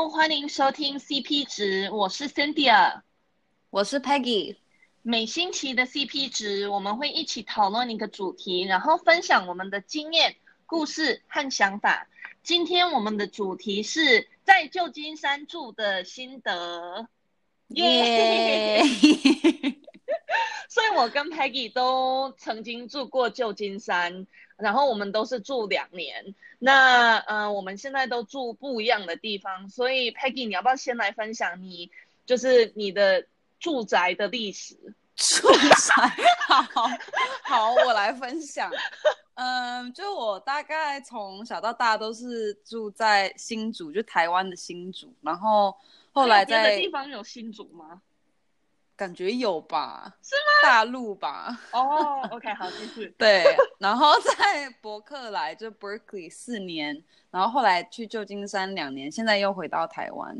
Hello，欢迎收听 CP 值，我是 Cynthia，我是 Peggy。每星期的 CP 值，我们会一起讨论一个主题，然后分享我们的经验、故事和想法。今天我们的主题是在旧金山住的心得，耶、yeah! 所以，我跟 Peggy 都曾经住过旧金山，然后我们都是住两年。那呃，我们现在都住不一样的地方，所以 Peggy，你要不要先来分享你就是你的？住宅的历史，住宅，好好，我来分享。嗯，就我大概从小到大都是住在新竹，就台湾的新竹。然后后来在别的地方有新竹吗？感觉有吧？是吗？大陆吧？哦、oh,，OK，好，继续。对，然后在伯克莱就 Berkeley 四年，然后后来去旧金山两年，现在又回到台湾。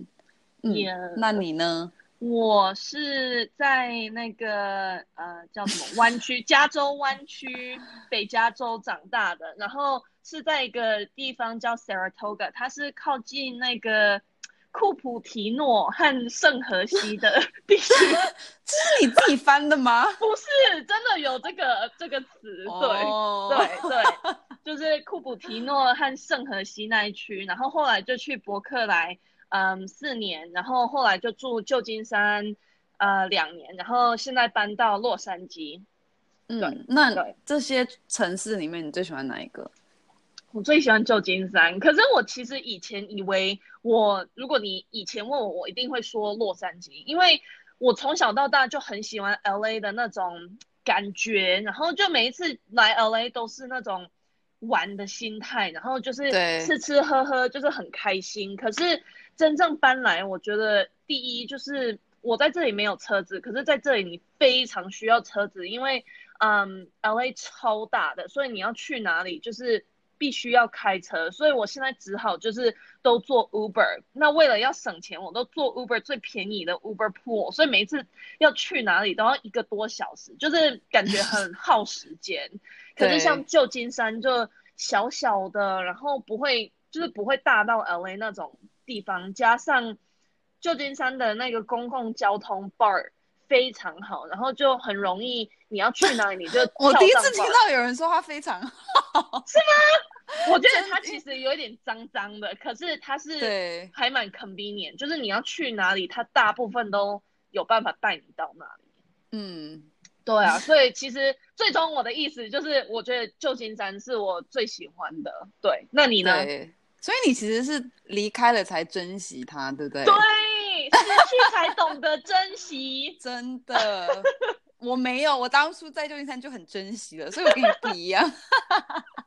嗯，yeah. 那你呢？我是在那个呃叫什么湾区，加州湾区，北加州长大的，然后是在一个地方叫 Saratoga，它是靠近那个库普提诺和圣荷西的 地区。这是你自己翻的吗？不是，真的有这个这个词，对、oh. 对对，就是库普提诺和圣荷西那一区，然后后来就去伯克莱。嗯，四年，然后后来就住旧金山，呃，两年，然后现在搬到洛杉矶。嗯，那这些城市里面，你最喜欢哪一个？我最喜欢旧金山。可是我其实以前以为我，如果你以前问我，我一定会说洛杉矶，因为我从小到大就很喜欢 LA 的那种感觉，然后就每一次来 LA 都是那种玩的心态，然后就是吃吃喝喝，就是很开心。可是。真正搬来，我觉得第一就是我在这里没有车子，可是在这里你非常需要车子，因为嗯，LA 超大的，所以你要去哪里就是必须要开车，所以我现在只好就是都坐 Uber。那为了要省钱，我都坐 Uber 最便宜的 Uber Pool，所以每一次要去哪里都要一个多小时，就是感觉很 耗时间。可是像旧金山就小小的，然后不会就是不会大到 LA 那种。地方加上旧金山的那个公共交通 BART 非常好，然后就很容易，你要去哪里你就。我第一次听到有人说他非常好，是吗？我觉得他其实有一点脏脏的，可是他是还蛮 convenient，就是你要去哪里，他大部分都有办法带你到那里。嗯，对啊，所以其实最终我的意思就是，我觉得旧金山是我最喜欢的。对，那你呢？所以你其实是离开了才珍惜它，对不对？对，失去才懂得珍惜。真的，我没有，我当初在旧金山就很珍惜了，所以我跟你不一样。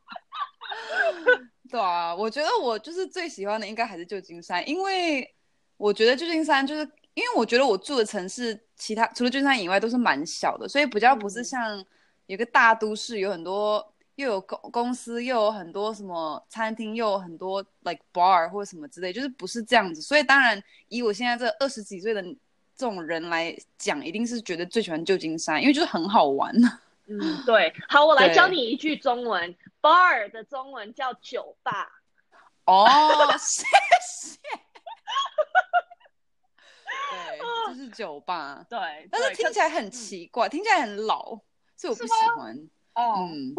对啊，我觉得我就是最喜欢的应该还是旧金山，因为我觉得旧金山就是因为我觉得我住的城市，其他除了旧金山以外都是蛮小的，所以比较不是像有个大都市有很多。又有公公司，又有很多什么餐厅，又有很多 like bar 或者什么之类，就是不是这样子。所以当然，以我现在这二十几岁的这种人来讲，一定是觉得最喜欢旧金山，因为就是很好玩。嗯，对。好，我来教你一句中文，bar 的中文叫酒吧。哦，谢谢。对，就是酒吧。对，但是听起来很奇怪，听起来很老，所以我不喜欢。哦，嗯，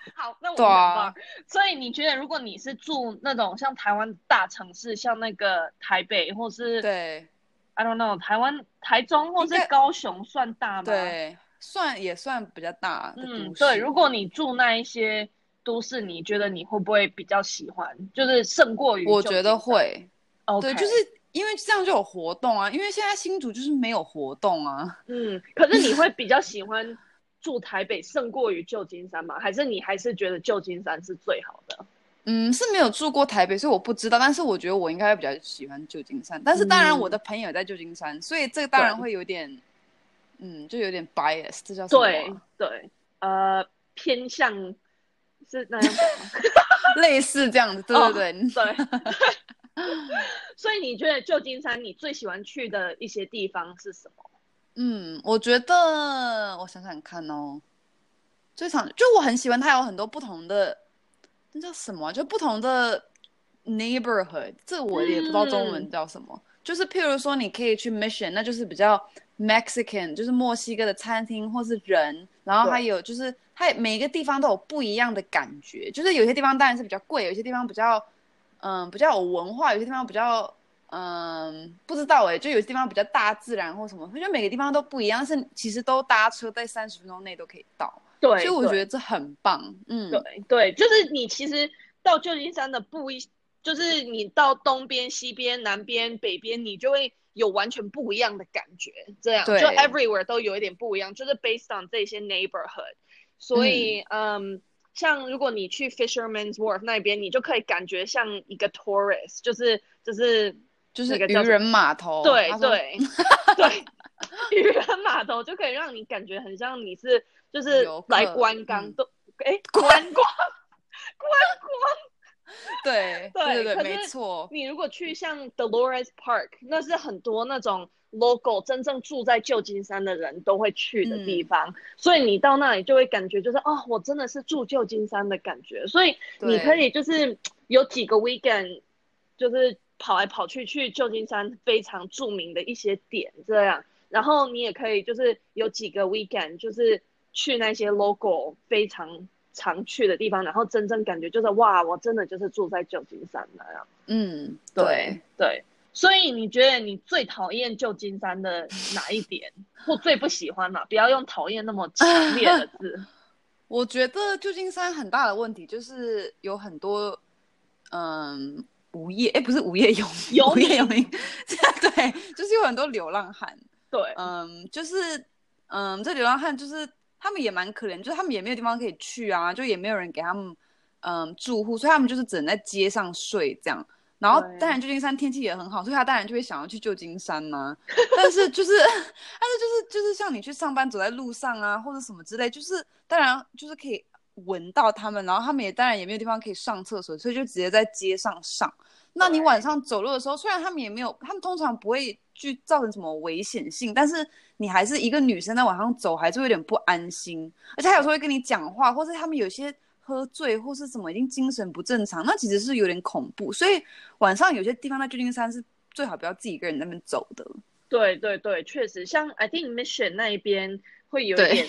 好，那我们。所以你觉得，如果你是住那种像台湾大城市，像那个台北，或是对，I don't know，台湾台中或是高雄算大吗？对，算也算比较大。嗯，对，如果你住那一些都市，你觉得你会不会比较喜欢？就是胜过于？我觉得会。Okay. 对，就是因为这样就有活动啊。因为现在新竹就是没有活动啊。嗯，可是你会比较喜欢？住台北胜过于旧金山吗？还是你还是觉得旧金山是最好的？嗯，是没有住过台北，所以我不知道。但是我觉得我应该会比较喜欢旧金山。但是当然，我的朋友在旧金山，嗯，所以这个当然会有点，嗯，就有点 bias，这叫什么？对对，呃，偏向是那样子，类似这样子，对对对、哦、对。所以你觉得旧金山你最喜欢去的一些地方是什么？嗯，我觉得我想想看哦，最常就我很喜欢它有很多不同的，那叫什么？就不同的 neighborhood，这我也不知道中文叫什么。嗯、就是譬如说，你可以去 Mission，那就是比较 Mexican，就是墨西哥的餐厅或是人，然后还有就是它每个地方都有不一样的感觉。就是有些地方当然是比较贵，有些地方比较嗯比较有文化，有些地方比较嗯不知道哎，就有些地方比较大自然或什么。我觉得每个地方都不一样，是其实都搭车在三十分钟内都可以到。对，所以我觉得这很棒。嗯，对对，就是你其实。到旧金山的不一，就是你到东边、西边、南边、北边，你就会有完全不一样的感觉。这样对就 everywhere 都有一点不一样，就是 based on 这些 neighborhood。所以，嗯，嗯，像如果你去 Fisherman's Wharf 那边，你就可以感觉像一个 tourist，就是就是就是渔人码头。对对对，渔人码头就可以让你感觉很像你是就是来观光都哎观光。观光，对对对对，没错。你如果去像 Dolores Park，那是很多那种 local 真正住在旧金山的人都会去的地方，嗯、所以你到那里就会感觉就是哦，我真的是住旧金山的感觉。所以你可以就是有几个 weekend，就是跑来跑去去旧金山非常著名的一些点这样，然后你也可以就是有几个 weekend，就是去那些 local 非常。常去的地方，然后真正感觉就是哇，我真的就是住在旧金山那样。嗯，对对，对。所以你觉得你最讨厌旧金山的哪一点，或最不喜欢嘛？不要用讨厌那么强烈的字。我觉得旧金山很大的问题就是有很多，嗯，无业哎，不是无业游民，有业游民，对，就是有很多流浪汉。对，嗯，就是嗯，这流浪汉就是。他们也蛮可怜，就是他们也没有地方可以去啊，就也没有人给他们，嗯，住户，所以他们就是只能在街上睡这样。然后，当然旧金山天气也很好，所以他当然就会想要去旧金山呐、啊。但是就是，但是就是就是像你去上班走在路上啊，或者什么之类，就是当然就是可以闻到他们，然后他们也当然也没有地方可以上厕所，所以就直接在街上上。那你晚上走路的时候，虽然他们也没有，他们通常不会去造成什么危险性，但是你还是一个女生在晚上走，还是会有点不安心。而且他有时候会跟你讲话，或是他们有些喝醉，或是什么已经精神不正常，那其实是有点恐怖。所以晚上有些地方在旧金山是最好不要自己一个人在那边走的。对对对，确实，像 I think Mission 那一边会有点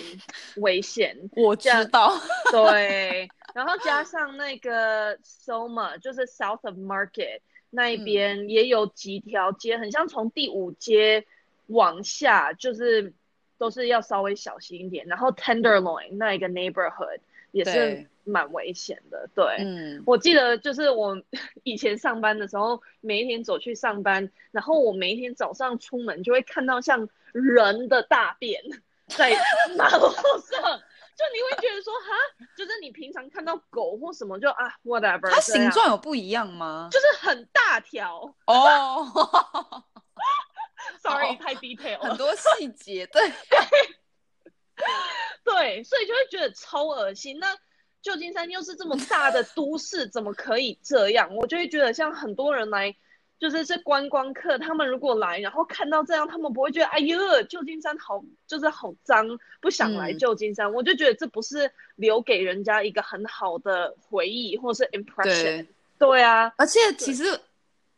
危险。我知道。对。然后加上那个 Soma，就是 South of Market 那一边也有几条街，嗯、很像从第五街往下，就是都是要稍微小心一点。然后 Tenderloin 那一个 neighborhood 也是蛮危险的。对，对嗯，我记得就是我 以前上班的时候，每一天走去上班，然后我每一天早上出门就会看到像人的大便在马路上。就你会觉得说哈，就是你平常看到狗或什么就啊，whatever，它形状有不一样吗？就是很大条哦。Sorry，太 detail 了，很多细节，对 对，所以就会觉得超恶心。那旧金山又是这么大的都市，怎么可以这样？我就会觉得像很多人来。就是这观光客，他们如果来，然后看到这样，他们不会觉得哎呦，旧金山好，就是好脏，不想来旧金山。嗯、我就觉得这不是留给人家一个很好的回忆或是 impression。对，对啊，而且其实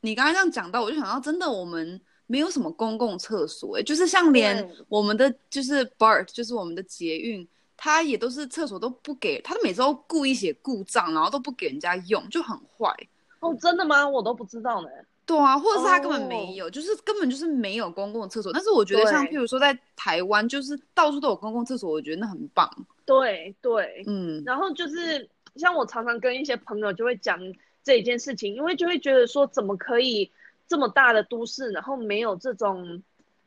你刚刚这样讲到，我就想到，真的我们没有什么公共厕所，哎，就是像连我们的就是 BART，就是我们的捷运，它也都是厕所都不给，它每周故意写故障，然后都不给人家用，就很坏。哦，真的吗？我都不知道呢。对啊，或者是他根本没有，oh. 就是根本就是没有公共厕所。但是我觉得像譬如说在台湾，就是到处都有公共厕所，我觉得那很棒。对对，嗯。然后就是像我常常跟一些朋友就会讲这一件事情，因为就会觉得说，怎么可以这么大的都市，然后没有这种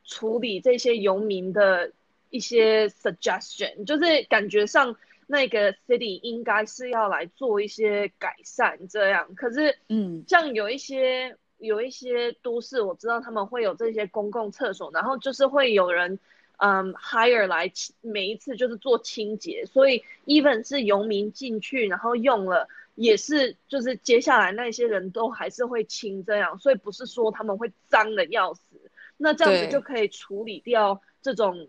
处理这些游民的一些 suggestion，就是感觉上那个 city 应该是要来做一些改善这样。可是，嗯，像有一些。有一些都市我知道他们会有这些公共厕所，然后就是会有人，嗯，hire 来每一次就是做清洁，所以 even 是游民进去然后用了，也是就是接下来那些人都还是会清这样，所以不是说他们会脏的要死，那这样子就可以处理掉这种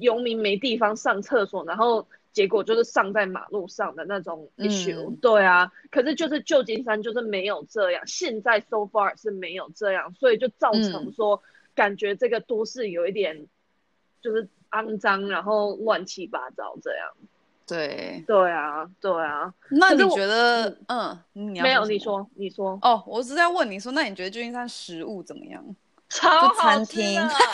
游民没地方上厕所，然后。结果就是上在马路上的那种 issue，嗯。对啊，可是就是旧金山就是没有这样，现在 so far 是没有这样，所以就造成说，感觉这个都市有一点就是肮脏，然后乱七八糟这样。对对啊，对啊。那你觉得，嗯，嗯你没有？你说，你说。哦，我是在问你说，那你觉得旧金山食物怎么样？超好吃，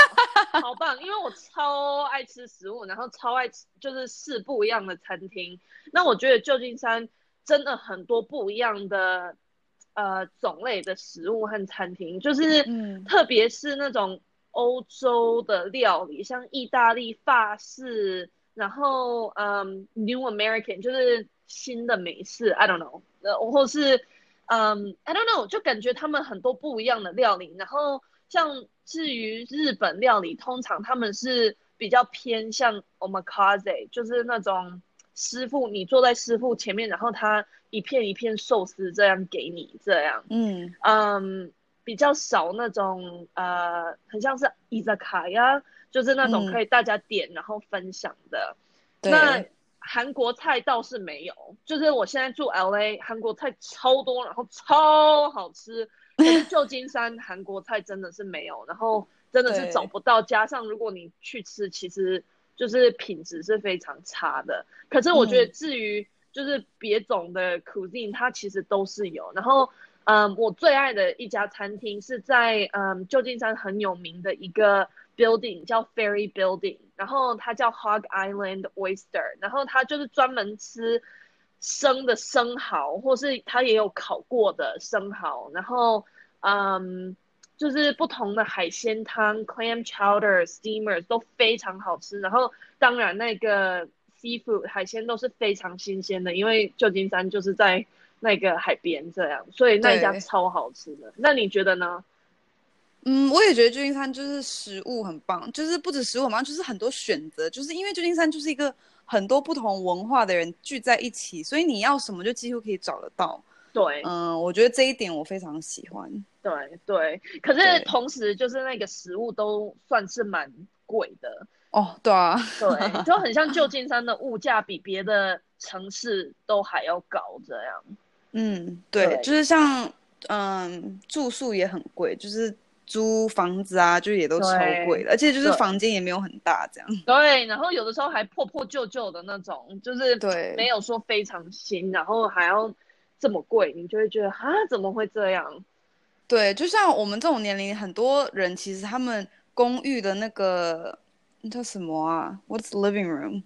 好棒！因为我超爱吃食物，然后超爱吃，就是试不一样的餐厅。那我觉得旧金山真的很多不一样的呃种类的食物和餐厅，就是特别是那种欧洲的料理，像意大利、法式。然后，嗯，New American 就是新的美式，I don't know，呃，或是，嗯，I don't know，就感觉他们很多不一样的料理。然后，像至于日本料理，通常他们是比较偏向 omakase，就是那种师傅你坐在师傅前面，然后他一片一片寿司这样给你这样，嗯嗯，比较少那种呃，很像是伊扎卡呀。就是那种可以大家点然后分享的，嗯、那韩国菜倒是没有。就是我现在住 LA，韩国菜超多，然后超好吃。可是旧金山韩国菜真的是没有，然后真的是找不到。加上如果你去吃，其实就是品质是非常差的。可是我觉得至于就是别种的 cuisine，它其实都是有。然后，嗯，我最爱的一家餐厅是在嗯旧金山很有名的一个。building 叫 Ferry Building，然后它叫 Hog Island Oyster，然后它就是专门吃生的生蚝，或是它也有烤过的生蚝，然后嗯，就是不同的海鲜汤，clam chowder、steamer 都非常好吃，然后当然那个 seafood 海鲜都是非常新鲜的，因为旧金山就是在那个海边这样，所以那一家超好吃的。那你觉得呢？嗯，我也觉得旧金山就是食物很棒，就是不止食物很棒，就是很多选择，就是因为旧金山就是一个很多不同文化的人聚在一起，所以你要什么就几乎可以找得到。对，嗯，我觉得这一点我非常喜欢。对对，可是同时就是那个食物都算是蛮贵的。哦，对啊，对，就很像旧 金山的物价比别的城市都还要高这样。嗯，对，对就是像嗯住宿也很贵，就是。租房子啊，就也都超贵的，而且就是房间也没有很大，这样。对，然后有的时候还破破旧旧的那种，就是对，没有说非常新，然后还要这么贵，你就会觉得啊，怎么会这样？对，就像我们这种年龄，很多人其实他们公寓的那个那叫什么啊？What's living room？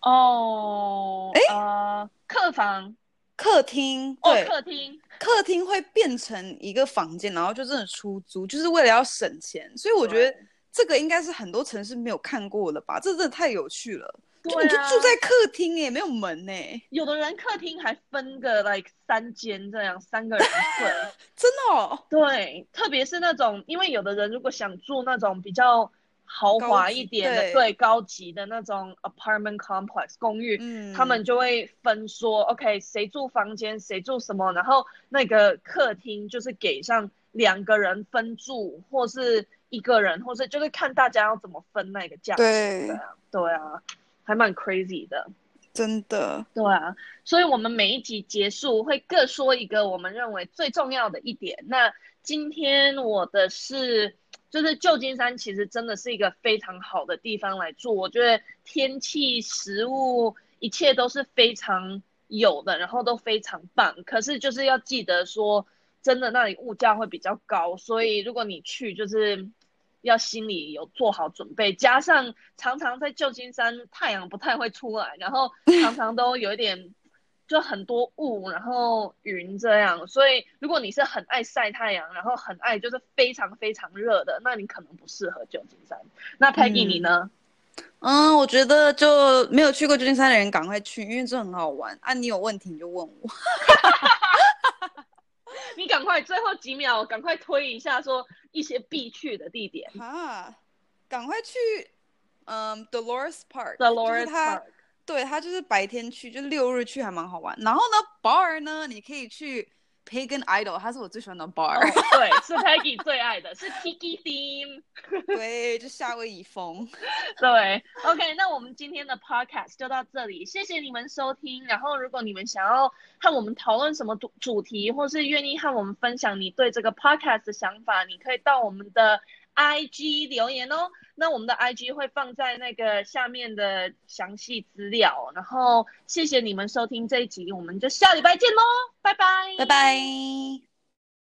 哦，哎，呃，客房。客厅，对，客厅，客厅会变成一个房间，然后就真的出租，就是为了要省钱。所以我觉得这个应该是很多城市没有看过的吧？这真的太有趣了。就你就住在客厅耶，没有门呢。有的人客厅还分个 like 三间这样，三个人睡。真的哦？对，特别是那种，因为有的人如果想住那种比较。豪华一点的，对，对高级的那种 apartment complex 公寓，嗯，他们就会分说，OK，谁住房间，谁住什么，然后那个客厅就是给上两个人分住，或是一个人，或是就是看大家要怎么分那个价钱。对，对啊，还蛮 crazy 的，真的。对啊，所以我们每一集结束会各说一个我们认为最重要的一点。那今天我的是。就是旧金山其实真的是一个非常好的地方来住，我觉得天气、食物一切都是非常有的，然后都非常棒。可是就是要记得说，真的那里物价会比较高，所以如果你去，就是要心里有做好准备。加上常常在旧金山太阳不太会出来，然后常常都有一点。就很多雾，然后云这样，所以如果你是很爱晒太阳，然后很爱就是非常非常热的，那你可能不适合旧金山。那 Peggy 你呢？嗯，我觉得就没有去过旧金山的人赶快去，因为这很好玩啊！你有问题你就问我。你赶快最后几秒赶快推一下，说一些必去的地点啊！赶快去，嗯，Dolores Park，Dolores Park。对，它就是白天去，就六日去还蛮好玩。然后呢，bar 呢，你可以去 Pagan Idol，它是我最喜欢的 bar。Oh, 对，是 Peggy 最爱的，是 Tiki Theme。对，就夏威夷风。对，OK，那我们今天的 Podcast 就到这里，谢谢你们收听。然后，如果你们想要和我们讨论什么主主题，或是愿意和我们分享你对这个 Podcast 的想法，你可以到我们的 IG 留言哦。那我们的 IG 会放在那个下面的详细资料。然后，谢谢你们收听这一集，我们就下礼拜见喽，拜拜，拜拜。